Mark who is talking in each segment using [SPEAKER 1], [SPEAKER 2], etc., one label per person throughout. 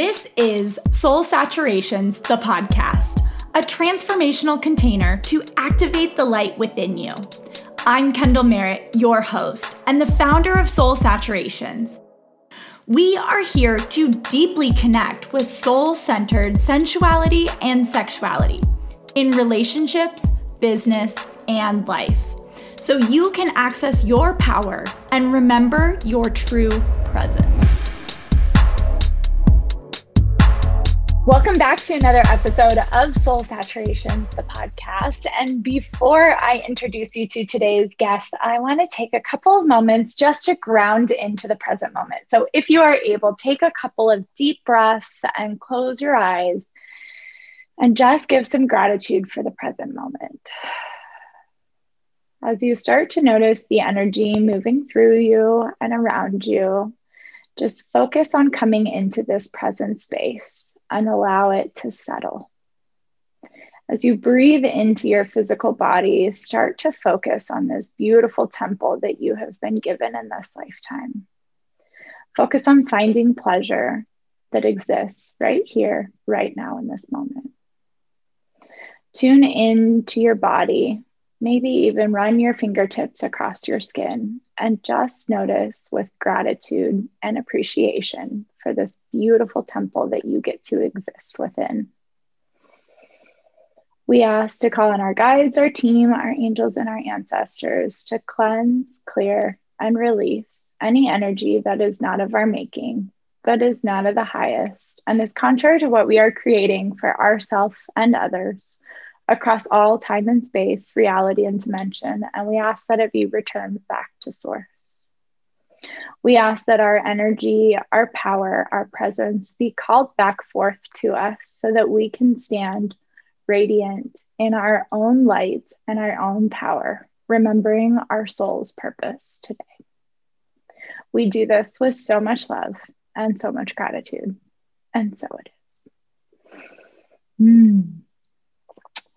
[SPEAKER 1] This is Soul Saturations, the podcast, a transformational container to activate the light within you. I'm Kendall Merritt, your host, and the founder of Soul Saturations. We are here to deeply connect with soul centered sensuality and sexuality in relationships, business, and life so you can access your power and remember your true presence. Welcome back to another episode of Soul Saturations, the podcast. And before I introduce you to today's guest, I want to take a couple of moments just to ground into the present moment. So, if you are able, take a couple of deep breaths and close your eyes and just give some gratitude for the present moment. As you start to notice the energy moving through you and around you, just focus on coming into this present space and allow it to settle. As you breathe into your physical body, start to focus on this beautiful temple that you have been given in this lifetime. Focus on finding pleasure that exists right here, right now, in this moment. Tune in to your body, maybe even run your fingertips across your skin and just notice with gratitude and appreciation for this beautiful temple that you get to exist within. We ask to call on our guides, our team, our angels, and our ancestors to cleanse, clear, and release any energy that is not of our making, that is not of the highest, and is contrary to what we are creating for ourselves and others across all time and space, reality and dimension. And we ask that it be returned back to source. We ask that our energy, our power, our presence be called back forth to us so that we can stand radiant in our own light and our own power, remembering our soul's purpose today. We do this with so much love and so much gratitude. And so it is. Mm.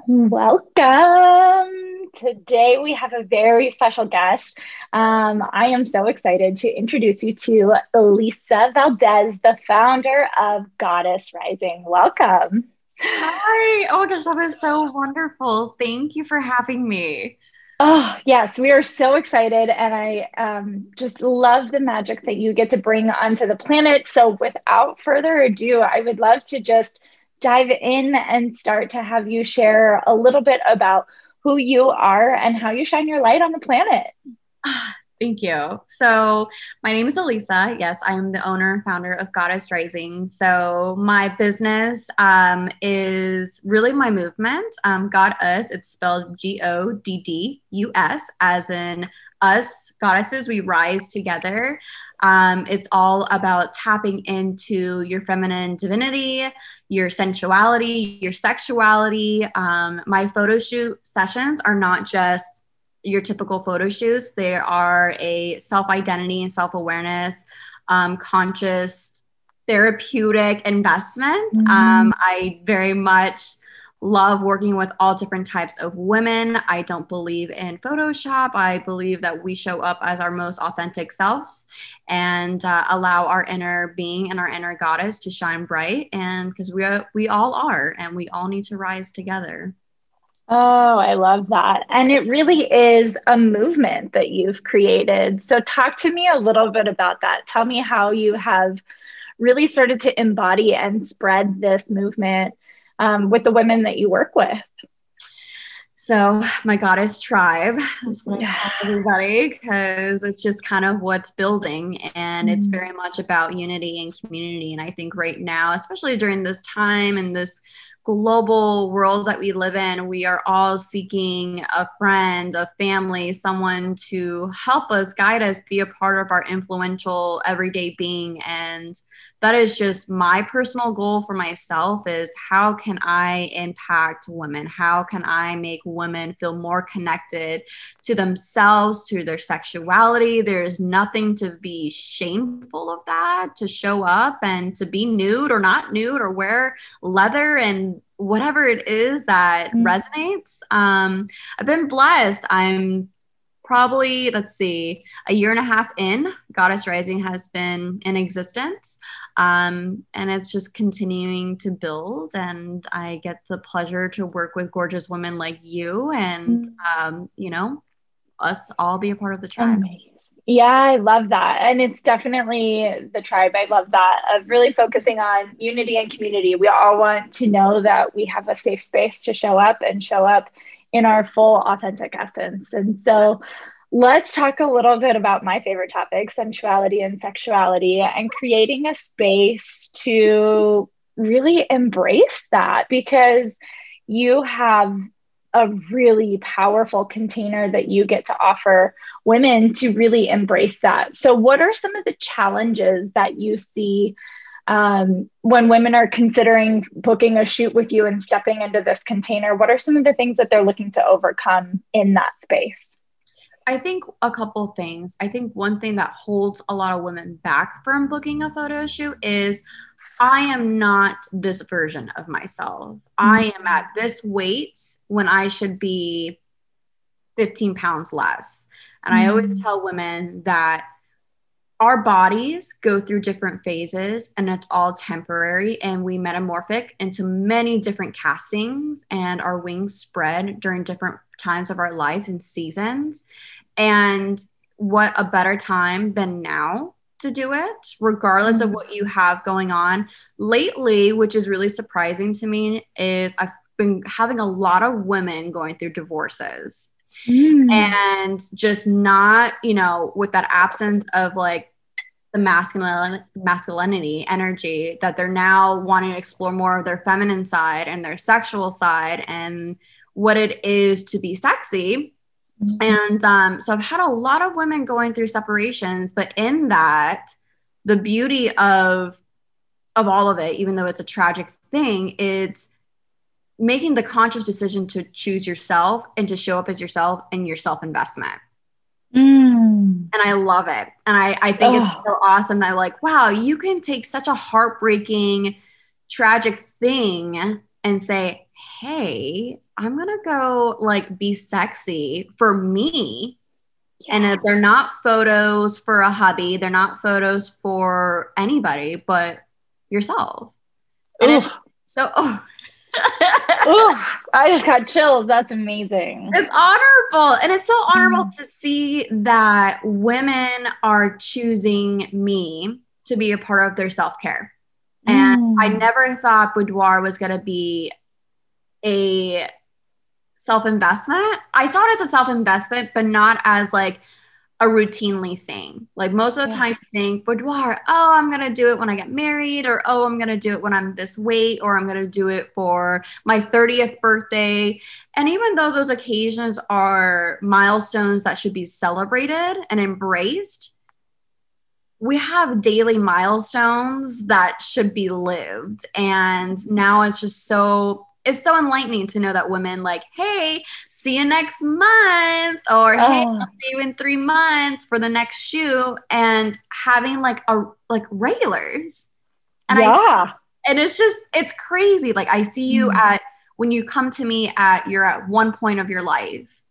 [SPEAKER 1] Welcome. Today we have a very special guest. Um, I am so excited to introduce you to Elisa Valdez, the founder of Goddus Rising. Welcome.
[SPEAKER 2] Hi. Oh my gosh, that was so wonderful. Thank you for having me.
[SPEAKER 1] Oh, yes, we are so excited. And I um, just love the magic that you get to bring onto the planet. So, without further ado, I would love to just dive in and start to have you share a little bit about who you are and how you shine your light on the planet.
[SPEAKER 2] Thank you. So, my name is Elisa. Yes, I am the owner and founder of Goddus Rising. So, my business um, is really my movement. Um, God Us, it's spelled G O D D U S, as in us goddesses, we rise together. Um, it's all about tapping into your feminine divinity, your sensuality, your sexuality. Um, my photo shoot sessions are not just your typical photo shoots, they are a self identity and self awareness, um, conscious, therapeutic investment. Mm-hmm. Um, I very much love working with all different types of women. I don't believe in Photoshop. I believe that we show up as our most authentic selves and uh, allow our inner being and our inner goddess to shine bright. And because we are, we all are, and we all need to rise together.
[SPEAKER 1] Oh, I love that. And it really is a movement that you've created. So, talk to me a little bit about that. Tell me how you have really started to embody and spread this movement um, with the women that you work with?
[SPEAKER 2] So my goddess tribe, that's what yeah. I call everybody, because it's just kind of what's building, and mm-hmm. it's very much about unity and community. And I think right now, especially during this time and this global world that we live in, we are all seeking a friend, a family, someone to help us, guide us, be a part of our influential everyday being. And that is just my personal goal for myself is how can I impact women? How can I make women feel more connected to themselves, to their sexuality? There's nothing to be shameful of that, to show up and to be nude or not nude or wear leather and whatever it is that mm-hmm. resonates. Um, I've been blessed. I'm probably, let's see, a year and a half in, Goddus Rising has been in existence. Um, and it's just continuing to build. And I get the pleasure to work with gorgeous women like you and, mm. um, you know, us all be a part of the tribe. Amazing.
[SPEAKER 1] Yeah, I love that. And it's definitely the tribe. I love that of really focusing on unity and community. We all want to know that we have a safe space to show up and show up in our full authentic essence. And so let's talk a little bit about my favorite topic sensuality and sexuality and creating a space to really embrace that because you have a really powerful container that you get to offer women to really embrace that. So, what are some of the challenges that you see um, when women are considering booking a shoot with you and stepping into this container? What are some of the things that they're looking to overcome in that space?
[SPEAKER 2] I think a couple things. I think one thing that holds a lot of women back from booking a photo shoot is I am not this version of myself. Mm-hmm. I am at this weight when I should be 15 pounds less. And mm-hmm. I always mm-hmm. tell women that our bodies go through different phases and it's all temporary and we metamorphic into many different castings and our wings spread during different times of our life and seasons. And what a better time than now to do it, regardless of mm-hmm. what you have going on. Lately, which is really surprising to me, is I've been having a lot of women going through divorces. Mm. And just not, you know, with that absence of like the masculine masculinity energy that they're now wanting to explore more of their feminine side and their sexual side and what it is to be sexy and um, so I've had a lot of women going through separations, but in that, the beauty of of all of it, even though it's a tragic thing, it's making the conscious decision to choose yourself and to show up as yourself and your self investment. Mm. And I love it. And I, I think oh. it's so awesome that, like, wow, you can take such a heartbreaking, tragic thing and say, hey, I'm gonna go like be sexy for me. Yeah. And they're not photos for a hubby, they're not photos for anybody but yourself. And it's so oh.
[SPEAKER 1] Ooh, I just got chills. That's amazing.
[SPEAKER 2] It's honorable. And it's so honorable mm. to see that women are choosing me to be a part of their self care. And mm. I never thought boudoir was going to be a self investment. I saw it as a self investment, but not as like a routinely thing. Like most of the yeah. time, you think boudoir, oh, I'm gonna do it when I get married, or oh, I'm gonna do it when I'm this weight, or I'm gonna do it for my 30th birthday. And even though those occasions are milestones that should be celebrated and embraced, we have daily milestones that should be lived. And now it's just so it's so enlightening to know that women like, hey, see you next month, or oh. hey, I'll see you in three months for the next shoot, and having like a like regulars. And yeah. I and it's just it's crazy. Like I see you mm. at when you come to me at you're at one point of your life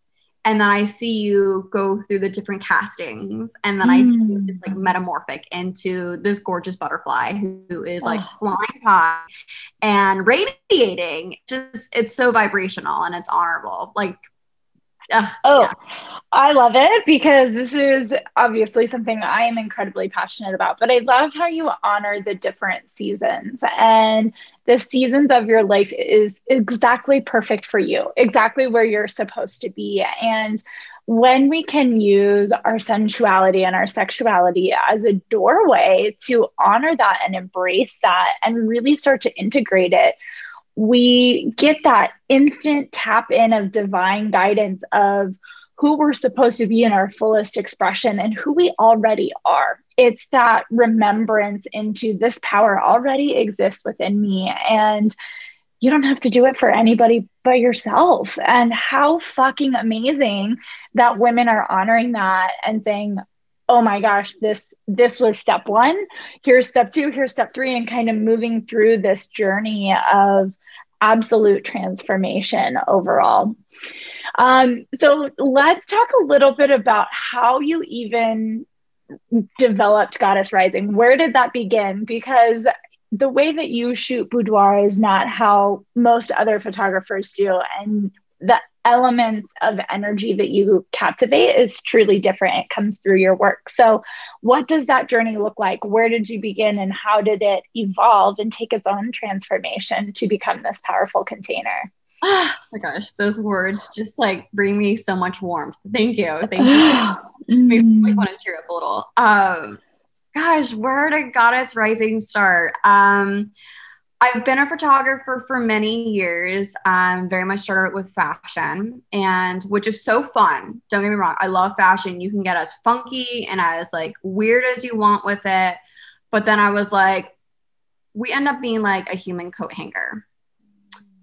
[SPEAKER 2] and then I see you go through the different castings, and then mm. I see you mm. like metamorphic into this gorgeous butterfly who is like oh. flying high and radiating. Just it's so vibrational and it's honorable. Like
[SPEAKER 1] uh, oh, yeah. I love it because this is obviously something I am incredibly passionate about. But I love how you honor the different seasons and the seasons of your life is exactly perfect for you, exactly where you're supposed to be. And when we can use our sensuality and our sexuality as a doorway to honor that and embrace that and really start to integrate it we get that instant tap in of divine guidance of who we're supposed to be in our fullest expression and who we already are. It's that remembrance into this power already exists within me. And you don't have to do it for anybody but yourself. And how fucking amazing that women are honoring that and saying, oh my gosh this this was step one here's step two here's step three and kind of moving through this journey of absolute transformation overall. Um, so let's talk a little bit about how you even developed Goddus Rising. Where did that begin? Because the way that you shoot boudoir is not how most other photographers do. And the elements of energy that you captivate is truly different. It comes through your work. So, what does that journey look like? Where did you begin and how did it evolve and take its own transformation to become this powerful container?
[SPEAKER 2] Oh my gosh, those words just like bring me so much warmth. Thank you. Thank you. Makes me want to cheer up a little. Um, gosh, where did Goddus Rising start? Um, I've been a photographer for many years. Um, very much started with fashion, and which is so fun. Don't get me wrong, I love fashion. You can get as funky and as like weird as you want with it. But then I was like, we end up being like a human coat hanger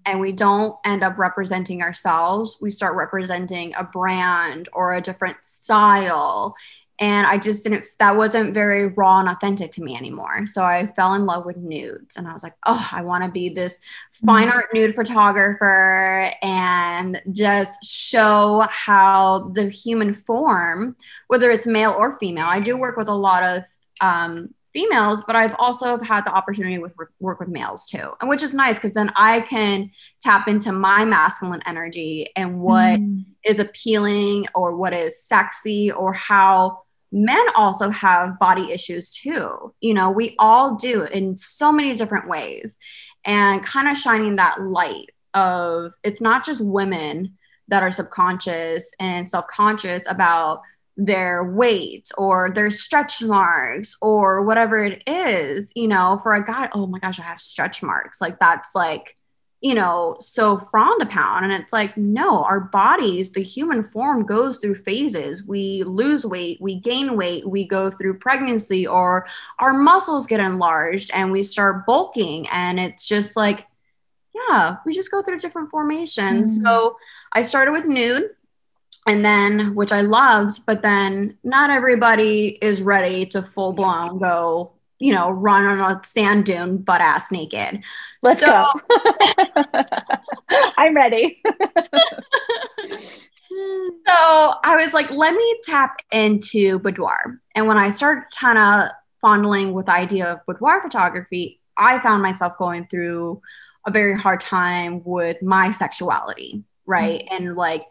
[SPEAKER 2] and we don't end up representing ourselves, we start representing a brand or a different style. And I just didn't, that wasn't very raw and authentic to me anymore. So I fell in love with nudes and I was like, oh, I want to be this fine mm-hmm. art nude photographer and just show how the human form, whether it's male or female, I do work with a lot of um, females, but I've also had the opportunity with work with males too, and which is nice because then I can tap into my masculine energy and what mm. is appealing or what is sexy or how men also have body issues too. You know, we all do in so many different ways, and kind of shining that light of it's not just women that are subconscious and self-conscious about their weight or their stretch marks or whatever it is, you know, for a guy, oh my gosh, I have stretch marks. Like that's like, you know, so frowned upon. And it's like, no, our bodies, the human form goes through phases. We lose weight, we gain weight, we go through pregnancy, or our muscles get enlarged and we start bulking. And it's just like, yeah, we just go through different formations. Mm. So I started with nude and then which I loved, but then not everybody is ready to full blown go, you know, run on a sand dune butt ass naked.
[SPEAKER 1] Let's so, go. I'm ready.
[SPEAKER 2] so I was like, let me tap into boudoir. And when I started kind of fondling with the idea of boudoir photography, I found myself going through a very hard time with my sexuality, right? Mm-hmm. And like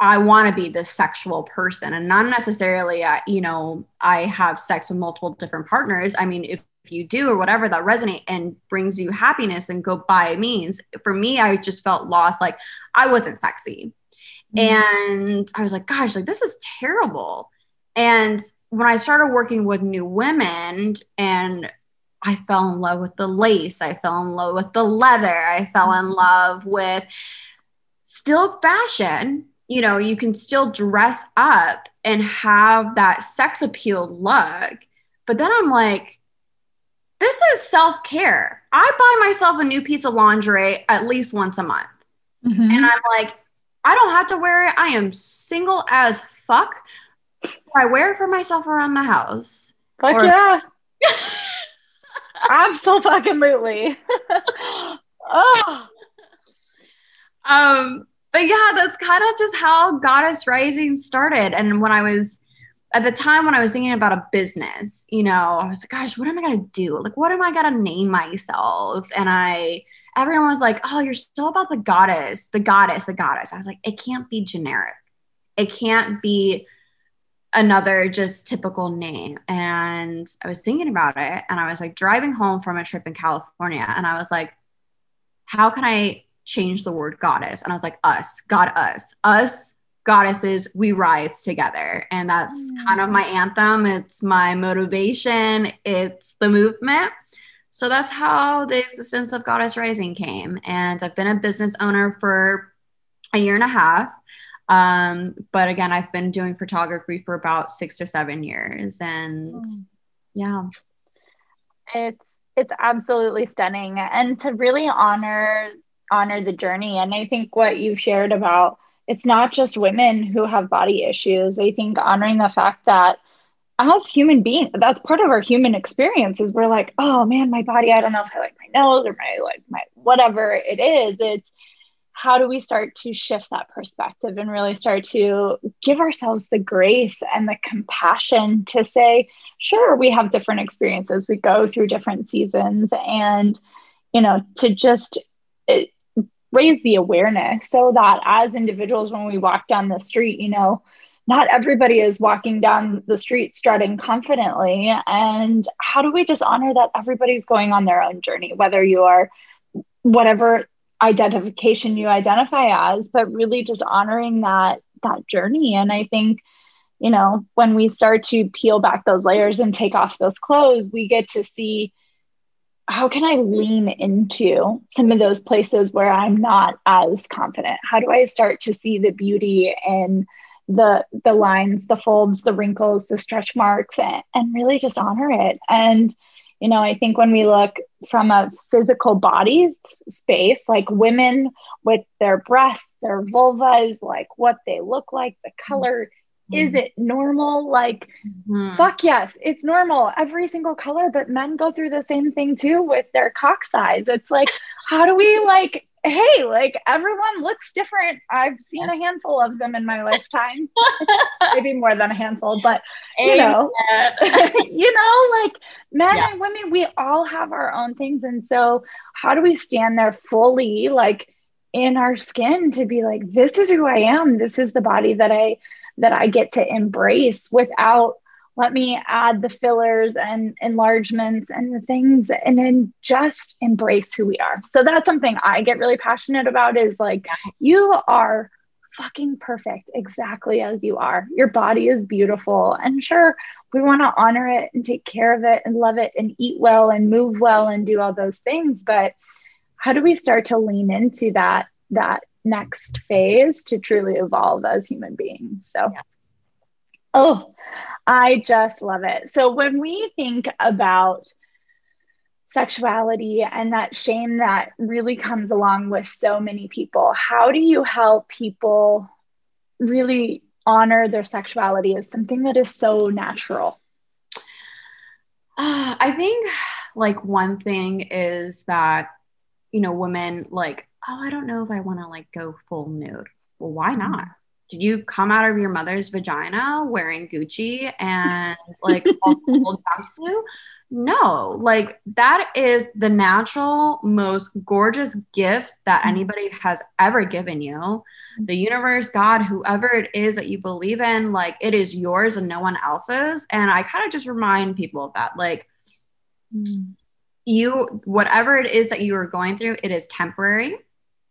[SPEAKER 2] I want to be this sexual person and not necessarily, uh, you know, I have sex with multiple different partners. I mean, if, if you do or whatever that resonate and brings you happiness and go by means, for me, I just felt lost. Like I wasn't sexy. Mm-hmm. And I was like, gosh, like this is terrible. And when I started working with new women and I fell in love with the lace, I fell in love with the leather, I fell in love with still fashion you know, you can still dress up and have that sex appeal look. But then I'm like, this is self care. I buy myself a new piece of lingerie at least once a month. Mm-hmm. And I'm like, I don't have to wear it. I am single as fuck. I wear it for myself around the house.
[SPEAKER 1] Fuck or- yeah. Absolutely.
[SPEAKER 2] oh. Um, but yeah, that's kind of just how Goddus Rising started. And when I was at the time when I was thinking about a business, you know, I was like, gosh, what am I gonna do? Like, what am I gonna name myself? And I everyone was like, oh, you're still about the goddess, the goddess, the goddess. I was like, it can't be generic. It can't be another just typical name. And I was thinking about it and I was like driving home from a trip in California and I was like, how can I change the word goddess. And I was like, us, God, us, us goddesses, we rise together. And that's mm. kind of my anthem. It's my motivation, it's the movement. So that's how the existence of Goddus Rising came. And I've been a business owner for a year and a half. Um, but again, I've been doing photography for about six to seven years. And mm. yeah.
[SPEAKER 1] It's it's absolutely stunning. And to really honor honor the journey. And I think what you've shared about it's not just women who have body issues. I think honoring the fact that as human beings, that's part of our human experience is we're like, oh man, my body, I don't know if I like my nose or my like my whatever it is. It's how do we start to shift that perspective and really start to give ourselves the grace and the compassion to say, sure, we have different experiences, we go through different seasons, and, you know, to just it, raise the awareness so that as individuals, when we walk down the street, you know, not everybody is walking down the street strutting confidently. And how do we just honor that everybody's going on their own journey, whether you are whatever identification you identify as but really just honoring that that journey and i think you know when we start to peel back those layers and take off those clothes we get to see how can i lean into some of those places where i'm not as confident? How do i start to see the beauty in the the lines the folds the wrinkles the stretch marks and, and really just honor it? And you know, I think when we look from a physical body space, like women with their breasts, their vulvas, like what they look like, the mm-hmm. color, mm-hmm. is it normal? Like, mm-hmm. fuck yes, it's normal, every single color, but men go through the same thing too with their cock size. It's like, how do we like hey, like everyone looks different. I've seen a handful of them in my lifetime, maybe more than a handful, but you know, you know, like men yeah. and women, we all have our own things. And so, how do we stand there fully, like in our skin, to be like, this is who I am. This is the body that I that I get to embrace without let me add the fillers and enlargements and the things and then just embrace who we are. So that's something i get really passionate about is like you are fucking perfect exactly as you are. Your body is beautiful and sure we want to honor it and take care of it and love it and eat well and move well and do all those things but how do we start to lean into that that next phase to truly evolve as human beings so yeah. Oh, I just love it. So when we think about sexuality and that shame that really comes along with so many people, how do you help people really honor their sexuality as something that is so natural?
[SPEAKER 2] Uh, I think like one thing is that, you know, women like, oh, I don't know if I want to like go full nude. Well, why not? did you come out of your mother's vagina wearing Gucci and like a full jumpsuit? No, like that is the natural, most gorgeous gift that mm-hmm. anybody has ever given you. The universe, God, whoever it is that you believe in, like it is yours and no one else's. And I kind of just remind people of that. Like, mm. you, whatever it is that you are going through, it is temporary,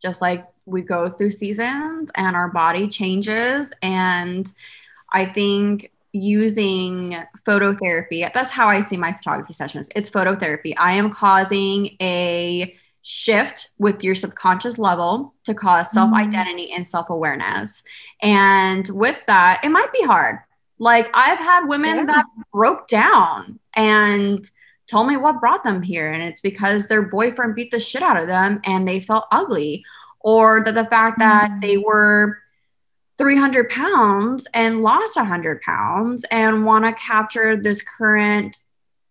[SPEAKER 2] just like we go through seasons and our body changes. And I think using phototherapy, that's how I see my photography sessions. It's phototherapy. I am causing a shift with your subconscious level to cause self mm-hmm. identity and self awareness. And with that, it might be hard. Like I've had women yeah. that broke down and told me what brought them here. And it's because their boyfriend beat the shit out of them and they felt ugly or that the fact that mm. they were 300 pounds and lost 100 pounds and want to capture this current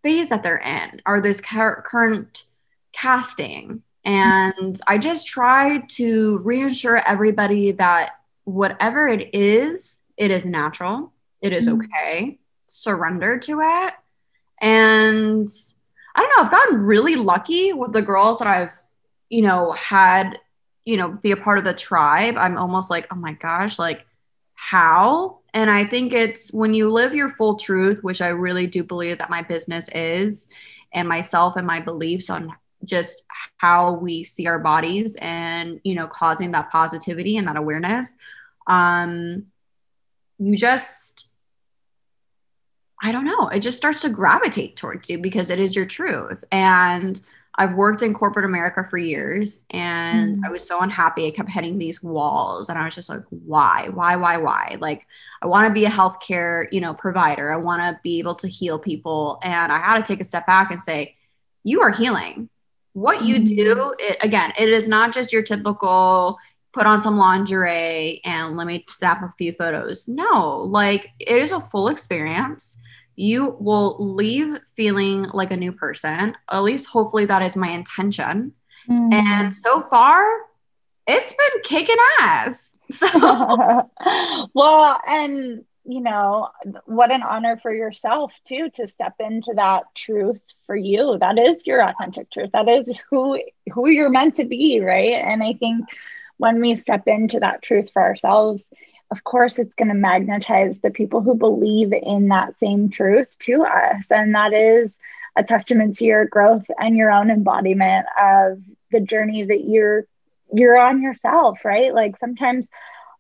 [SPEAKER 2] phase that they're in or this current casting. And I just try to reassure everybody that whatever it is, it is natural, it is mm. okay, surrender to it. And I don't know, I've gotten really lucky with the girls that I've, you know, had you know, be a part of the tribe, I'm almost like, oh my gosh, like how? And I think it's when you live your full truth, which I really do believe that my business is, and myself and my beliefs on just how we see our bodies and, you know, causing that positivity and that awareness. Um, you just, I don't know, it just starts to gravitate towards you because it is your truth. And, I've worked in corporate America for years and mm. I was so unhappy. I kept hitting these walls and I was just like, why, why, why, why? Like, I want to be a healthcare, you know, provider. I want to be able to heal people. And I had to take a step back and say, you are healing. What you do, it, again, it is not just your typical put on some lingerie and let me snap a few photos. No, like it is a full experience you will leave feeling like a new person. At least, hopefully, that is my intention. Mm. And so far, it's been kicking ass. So
[SPEAKER 1] well, and you know, what an honor for yourself too to step into that truth for you. That is your authentic truth. That is who who you're meant to be, right? And I think when we step into that truth for ourselves, of course it's going to magnetize the people who believe in that same truth to us. And that is a testament to your growth and your own embodiment of the journey that you're you're on yourself right? Like sometimes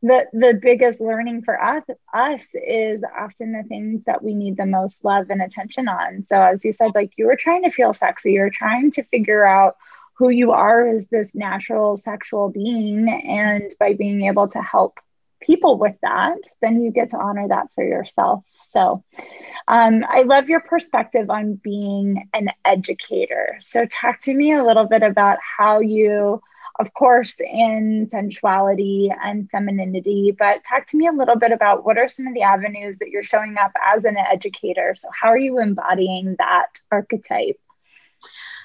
[SPEAKER 1] the the biggest learning for us us is often the things that we need the most love and attention on. So as you said like you were trying to feel sexy you're trying to figure out who you are as this natural sexual being. And by being able to help people with that, then you get to honor that for yourself. So um, I love your perspective on being an educator. So, talk to me a little bit about how you, of course, in sensuality and femininity, but talk to me a little bit about what are some of the avenues that you're showing up as an educator. So, how are you embodying that archetype?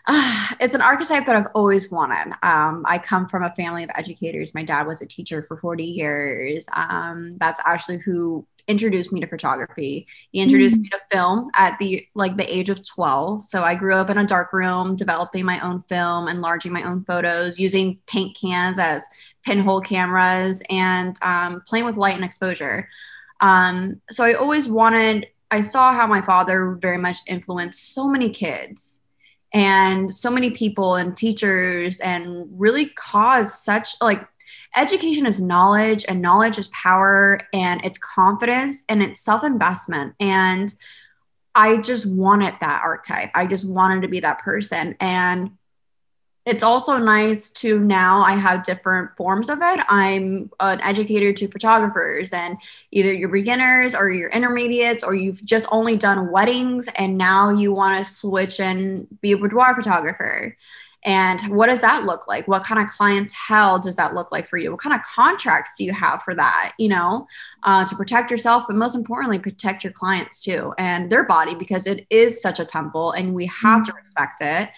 [SPEAKER 2] Uh, it's an archetype that I've always wanted. Um, I come from a family of educators. My dad was a teacher for 40 years. Um, that's actually who introduced me to photography. He introduced mm. me to film at the like the age of 12. So I grew up in a dark room, developing my own film, enlarging my own photos, using paint cans as pinhole cameras, and um, playing with light and exposure. Um, so I always wanted. I saw how my father very much influenced so many kids and so many people and teachers and really cause such like education is knowledge and knowledge is power and it's confidence and it's self-investment. And i just wanted that archetype. I just wanted to be that person. And it's also nice to now I have different forms of it. I'm an educator to photographers and either you're beginners or you're intermediates or you've just only done weddings and now you want to switch and be a boudoir photographer. And what does that look like? What kind of clientele does that look like for you? What kind of contracts do you have for that? You know, uh, to protect yourself, but most importantly, protect your clients too and their body because it is such a temple and we have to respect it.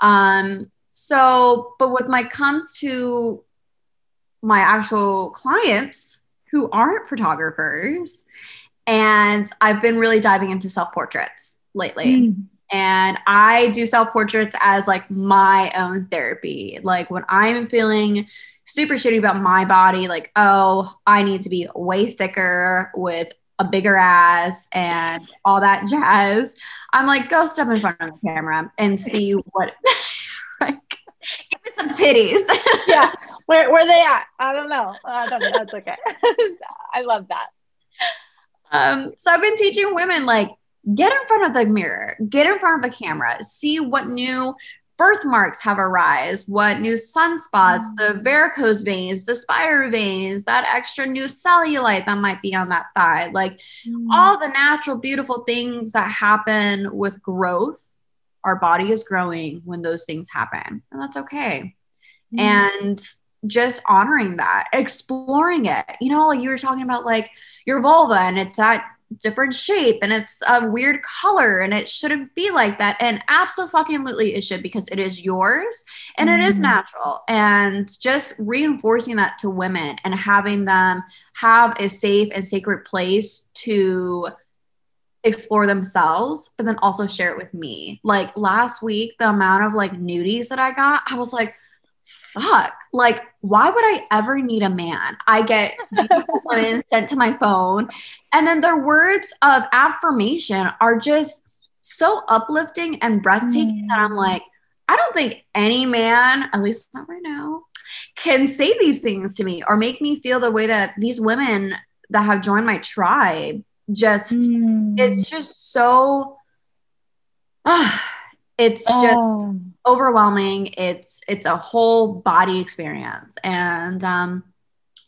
[SPEAKER 2] Um, so, but with my comes to my actual clients who aren't photographers, and I've been really diving into self portraits lately. Mm. And I do self portraits as like my own therapy. Like when I'm feeling super shitty about my body, like, oh, I need to be way thicker with a bigger ass and all that jazz. I'm like, go step in front of the camera and see what like, give me some titties.
[SPEAKER 1] yeah. Where, where they at? I don't know. I don't know. That's okay. I love that.
[SPEAKER 2] Um, so I've been teaching women like get in front of the mirror, get in front of a camera, see what new birthmarks have arise, what new sunspots, the varicose veins, the spider veins, that extra new cellulite that might be on that thigh, like mm. all the natural, beautiful things that happen with growth our body is growing when those things happen and that's okay mm-hmm. and just honoring that exploring it you know like you were talking about like your vulva and it's that different shape and it's a weird color and it shouldn't be like that and absolutely it should because it is yours and mm-hmm. it is mm-hmm. natural and just reinforcing that to women and having them have a safe and sacred place to explore themselves, but then also share it with me. Like last week, the amount of like nudies that I got, I was like, fuck. Like, why would I ever need a man? I get women sent to my phone, and then their words of affirmation are just so uplifting and breathtaking mm. that I'm like, I don't think any man, at least not right now, can say these things to me or make me feel the way that these women that have joined my tribe just mm. it's just so uh, it's just oh. overwhelming it's it's a whole body experience and um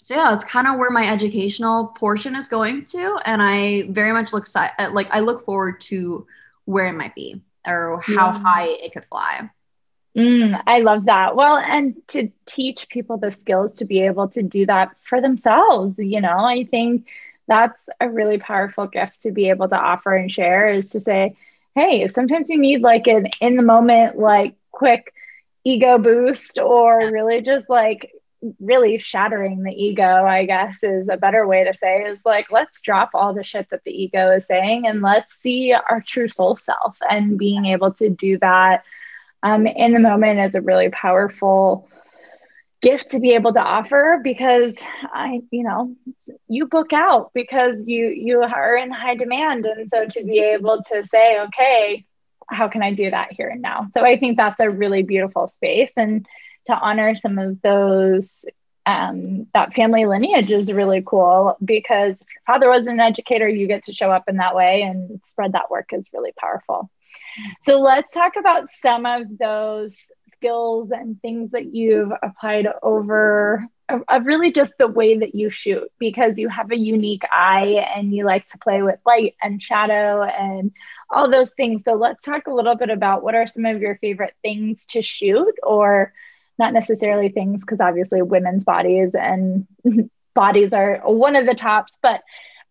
[SPEAKER 2] so yeah it's kind of where my educational portion is going to and i very much look uh, like i look forward to where it might be or how yeah. high it could fly
[SPEAKER 1] Mm, I love that. Well, and to teach people the skills to be able to do that for themselves, you know, I think that's a really powerful gift to be able to offer and share is to say, hey, sometimes you need like an in the moment, like quick ego boost or really just like really shattering the ego, I guess is a better way to say is like, let's drop all the shit that the ego is saying and let's see our true soul self. And being able to do that um, in the moment is a really powerful gift to be able to offer because I, you know, you book out because you you are in high demand. And so to be able to say, okay, how can I do that here and now? So I think that's a really beautiful space. And to honor some of those um, that family lineage is really cool because if your father was an educator, you get to show up in that way and spread that work is really powerful. So let's talk about some of those skills and things that you've applied over of really just the way that you shoot because you have a unique eye and you like to play with light and shadow and all those things. So let's talk a little bit about what are some of your favorite things to shoot or not necessarily things because obviously women's bodies and bodies are one of the tops, but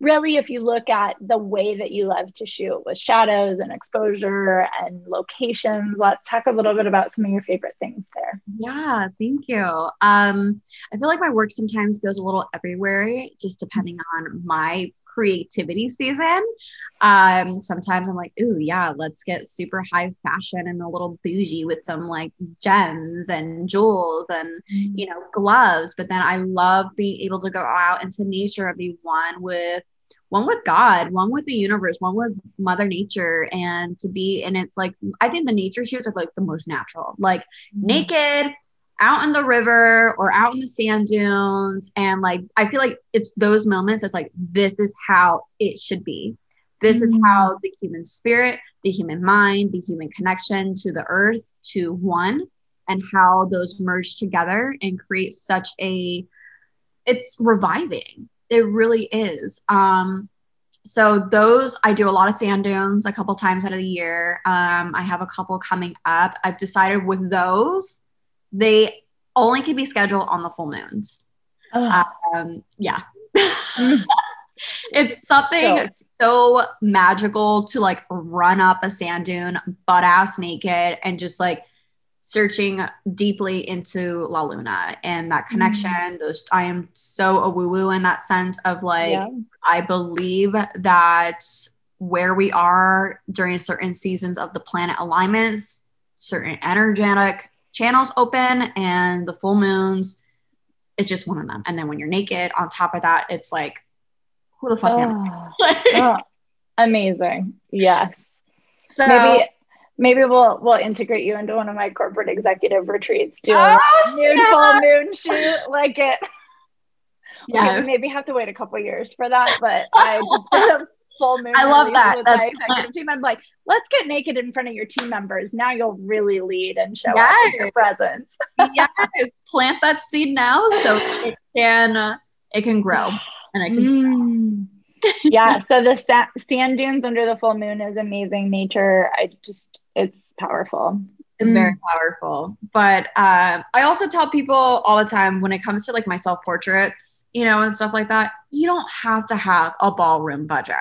[SPEAKER 1] really if you look at the way that you love to shoot with shadows and exposure and locations let's talk a little bit about some of your favorite things there
[SPEAKER 2] yeah thank you um i feel like my work sometimes goes a little everywhere just depending on my creativity season. Um, sometimes I'm like, ooh, yeah, let's get super high fashion and a little bougie with some like gems and jewels and, mm-hmm. you know, gloves. But then I love being able to go out into nature and be one with one with God, one with the universe, one with Mother Nature, and to be, and it's like, I think the nature shoots are like the most natural, like mm-hmm. naked, out in the river or out in the sand dunes. And like, I feel like it's those moments It's like, this is how it should be. This mm-hmm. is how the human spirit, the human mind, the human connection to the earth, to one, and how those merge together and create such a, it's reviving. It really is. Um, so those I do a lot of sand dunes a couple times out of the year. Um, I have a couple coming up. I've decided with those they only can be scheduled on the full moons. Oh. Um, yeah. it's something so. so magical to like run up a sand dune butt ass naked and just like searching deeply into La Luna and that connection. Mm. Those I am so a woo woo in that sense of like yeah. I believe that where we are during certain seasons of the planet alignments, certain energetic channels open and the full moons it's just one of them and then when you're naked on top of that it's like who the fuck oh, am I?
[SPEAKER 1] oh, amazing yes so maybe maybe we'll we'll integrate you into one of my corporate executive retreats doing oh, moon full moon shoot like it yeah okay, maybe have to wait a couple years for that but i just did a full moon
[SPEAKER 2] i love that
[SPEAKER 1] with That's my executive team i'm like let's get naked in front of your team members. Now you'll really lead and show yes. up with your presence.
[SPEAKER 2] yes, plant that seed now so it can uh, it can grow and it can mm.
[SPEAKER 1] Yeah, so the sa- sand dunes under the full moon is amazing nature. I just it's powerful.
[SPEAKER 2] It's mm. very powerful. But uh, I also tell people all the time when it comes to like my self portraits, you know, and stuff like that, you don't have to have a ballroom budget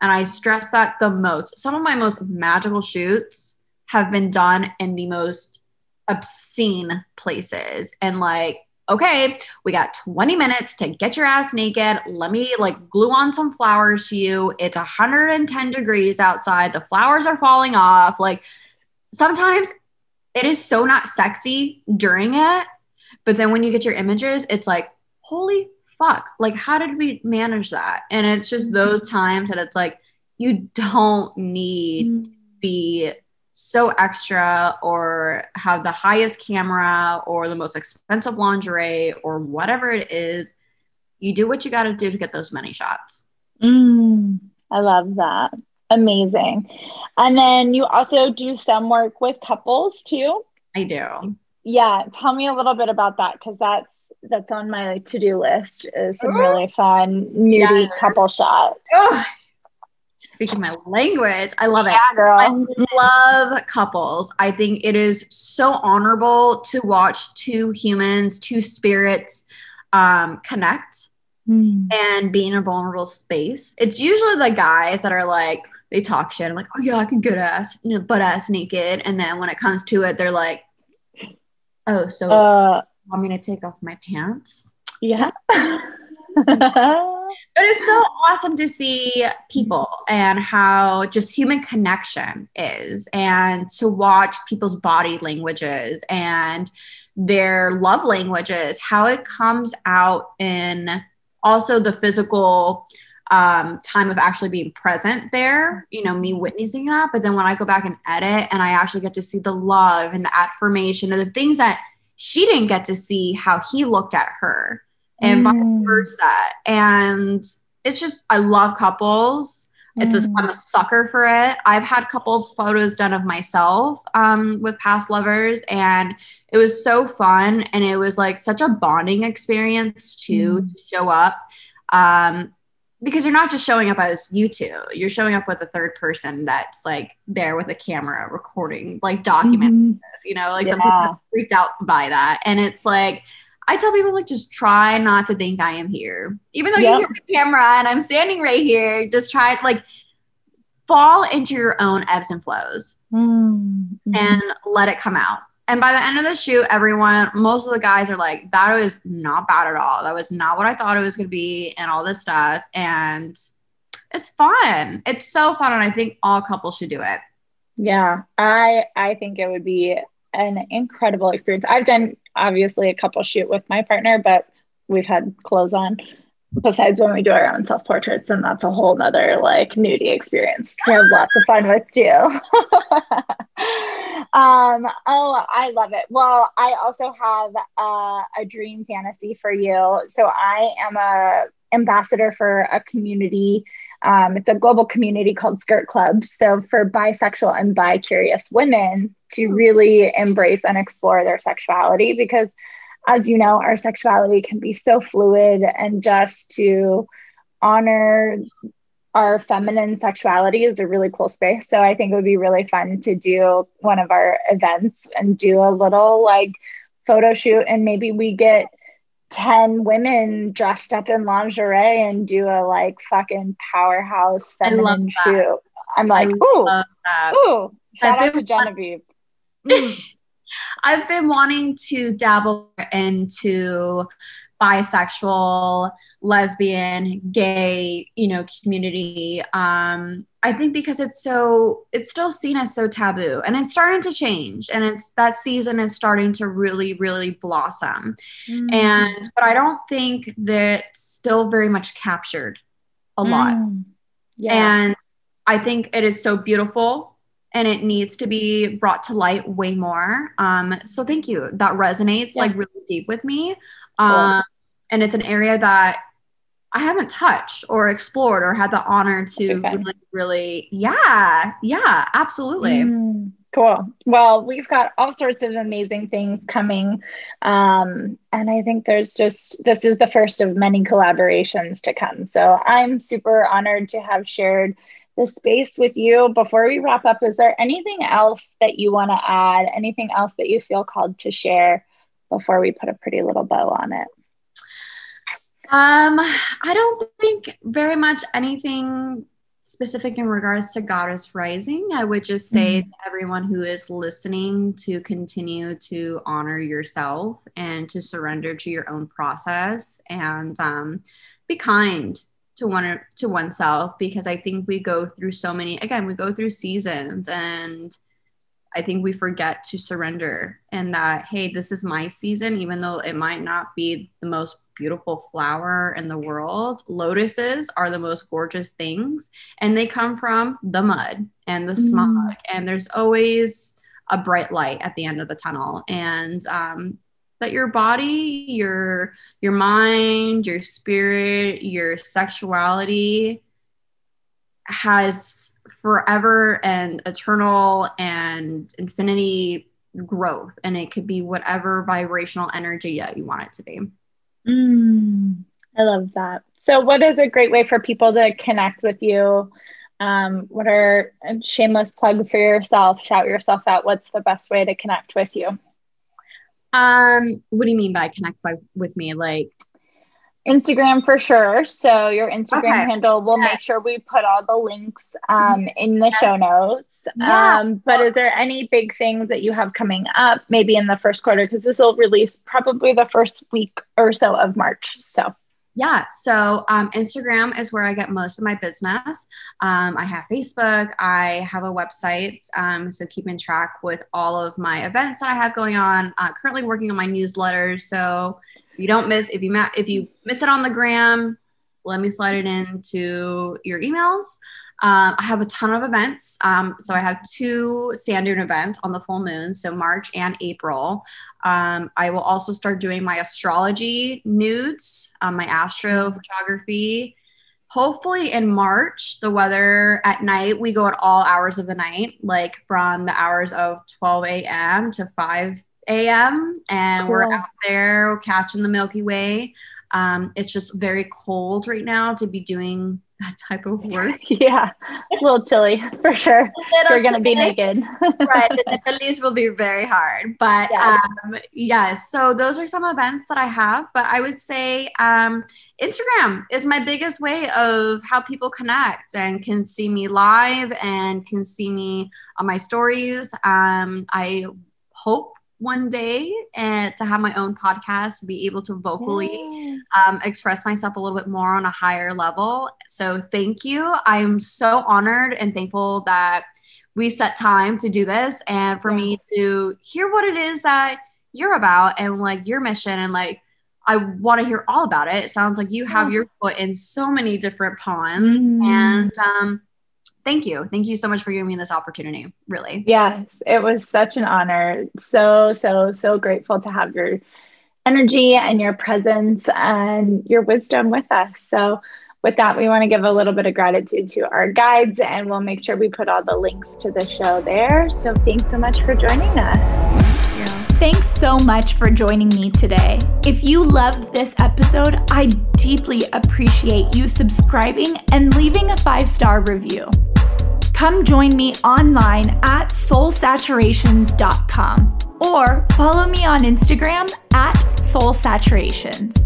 [SPEAKER 2] and I stress that the most. Some of my most magical shoots have been done in the most obscene places. And like, okay, we got 20 minutes to get your ass naked. Let me like glue on some flowers to you. It's 110 degrees outside. The flowers are falling off. Like, sometimes it is so not sexy during it. But then when you get your images, it's like, holy fuck, like how did we manage that? And it's just mm-hmm. those times that it's like, you don't need to be so extra or have the highest camera or the most expensive lingerie or whatever it is. You do what you got to do to get those money shots.
[SPEAKER 1] Mm, I love that. Amazing. And then you also do some work with couples too?
[SPEAKER 2] I do.
[SPEAKER 1] Yeah. Tell me a little bit about that because that's that's on my to-do list is some really fun nudie yes. couple shots. Oh,
[SPEAKER 2] speaking my language. I love it. Yeah, girl. I love couples. I think it is so honorable to watch two humans, two spirits um, connect mm. and be in a vulnerable space. It's usually the guys that are like, they talk shit. I'm like, oh yeah, I can good ass, you know, butt ass naked. And then when it comes to it, they're like, oh, so
[SPEAKER 1] uh,
[SPEAKER 2] I'm gonna take off my pants?
[SPEAKER 1] Yeah.
[SPEAKER 2] but it's so awesome to see people and how just human connection is and to watch people's body languages and their love languages how it comes out in also the physical um, time of actually being present there, you know, me witnessing that. But then when I go back and edit and I actually get to see the love and the affirmation and the things that she didn't get to see how he looked at her and mm. vice versa. And it's just, I love couples. It's a, I'm a sucker for it. I've had couples photos done of myself um, with past lovers, and it was so fun. And it was like such a bonding experience too mm. to show up. Um, because you're not just showing up as you two, you're showing up with a third person that's like there with a camera recording, like documenting mm-hmm. this, you know, like yeah. some people freaked out by that. And it's like, I tell people like just try not to think I am here. Even though yep. you hear the camera and I'm standing right here, just try like fall into your own ebbs and flows mm-hmm. and let it come out. And by the end of the shoot, everyone, most of the guys are like, that was not bad at all. That was not what I thought it was going to be, and all this stuff. And it's fun. It's so fun. And I think all couples should do it.
[SPEAKER 1] Yeah. I I think it would be an incredible experience. I've done obviously a couple shoot with my partner, but we've had clothes on. Besides when we do our own self portraits, and that's a whole nother like nudie experience. We have lots of fun with too. um, oh, I love it. Well, I also have uh, a dream fantasy for you. So I am a ambassador for a community um, it's a global community called Skirt Club. So, for bisexual and bi curious women to really embrace and explore their sexuality, because as you know, our sexuality can be so fluid, and just to honor our feminine sexuality is a really cool space. So, I think it would be really fun to do one of our events and do a little like photo shoot, and maybe we get 10 women dressed up in lingerie and do a like fucking powerhouse feminine shoot. I'm like, ooh, ooh, shout out to Genevieve.
[SPEAKER 2] I've been wanting to dabble into bisexual, lesbian, gay, you know, community. Um, I think because it's so it's still seen as so taboo and it's starting to change and it's that season is starting to really really blossom. Mm. And but I don't think that still very much captured a mm. lot. Yeah. And I think it is so beautiful and it needs to be brought to light way more. Um, so thank you. That resonates yeah. like really deep with me. Um, and it's an area that I haven't touched or explored or had the honor to okay. really, really, yeah, yeah, absolutely. Mm,
[SPEAKER 1] cool. Well, we've got all sorts of amazing things coming. Um, and I think there's just, this is the first of many collaborations to come. So I'm super honored to have shared the space with you. Before we wrap up, is there anything else that you want to add? Anything else that you feel called to share before we put a pretty little bow on it?
[SPEAKER 2] Um, I don't think very much anything specific in regards to Goddus Rising. I would just say mm-hmm. everyone who is listening to continue to honor yourself and to surrender to your own process and um, be kind to one to oneself because I think we go through so many again we go through seasons and I think we forget to surrender and that hey this is my season even though it might not be the most beautiful flower in the world. Lotuses are the most gorgeous things, and they come from the mud and the smog. Mm. And there's always a bright light at the end of the tunnel. And um, that your body, your your mind, your spirit, your sexuality has forever and eternal and infinity growth and it could be whatever vibrational energy that you want it to be
[SPEAKER 1] Mm, I love that. So, what is a great way for people to connect with you? Um, what are shameless plug for yourself? Shout yourself out. What's the best way to connect with you?
[SPEAKER 2] Um, what do you mean by connect by, with me? Like
[SPEAKER 1] Instagram for sure. So your Instagram okay. handle, we'll make sure we put all the links um, in the show notes. Yeah. Um, but is there any big things that you have coming up, maybe in the first quarter? Because this will release probably the first week or so of March. So
[SPEAKER 2] yeah, so um, Instagram is where I get most of my business. Um, I have Facebook, I have a website, um, so keeping track with all of my events that I have going on. Uh, currently working on my newsletters, so you don't miss if you ma- if you miss it on the gram, let me slide it into your emails. Um, I have a ton of events. Um, so I have two sand dune events on the full moon, so March and April. Um, I will also start doing my astrology nudes, um, my astro photography. Hopefully in March, the weather at night, we go at all hours of the night, like from the hours of 12 a.m. to 5 a.m. And cool. we're out there catching the Milky Way. Um, it's just very cold right now to be doing that type of work.
[SPEAKER 1] Yeah, a little chilly for sure. You're going to be naked.
[SPEAKER 2] right. The least will be very hard. But yes. Um, yes, so those are some events that I have. But I would say um, Instagram is my biggest way of how people connect and can see me live and can see me on my stories. Um, I hope one day and to have my own podcast to be able to vocally um, express myself a little bit more on a higher level. So thank you. I'm so honored and thankful that we set time to do this and for me to hear what it is that you're about and like your mission and like I want to hear all about it. It sounds like you have your foot in so many different ponds, mm. and um, thank you. Thank you so much for giving me this opportunity, really.
[SPEAKER 1] Yes, it was such an honor. So, so, so grateful to have your energy and your presence and your wisdom with us. So, with that, we want to give a little bit of gratitude to our guides and we'll make sure we put all the links to the show there. So, thanks so much for joining us.
[SPEAKER 3] Thanks so much for joining me today. If you loved this episode, I deeply appreciate you subscribing and leaving a five star review. Come join me online at soulsaturations.com or follow me on Instagram at soulsaturations.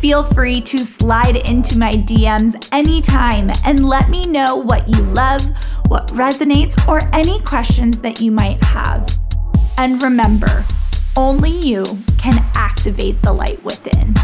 [SPEAKER 3] Feel free to slide into my DMs anytime and let me know what you love, what resonates, or any questions that you might have. And remember, only you can activate the light within.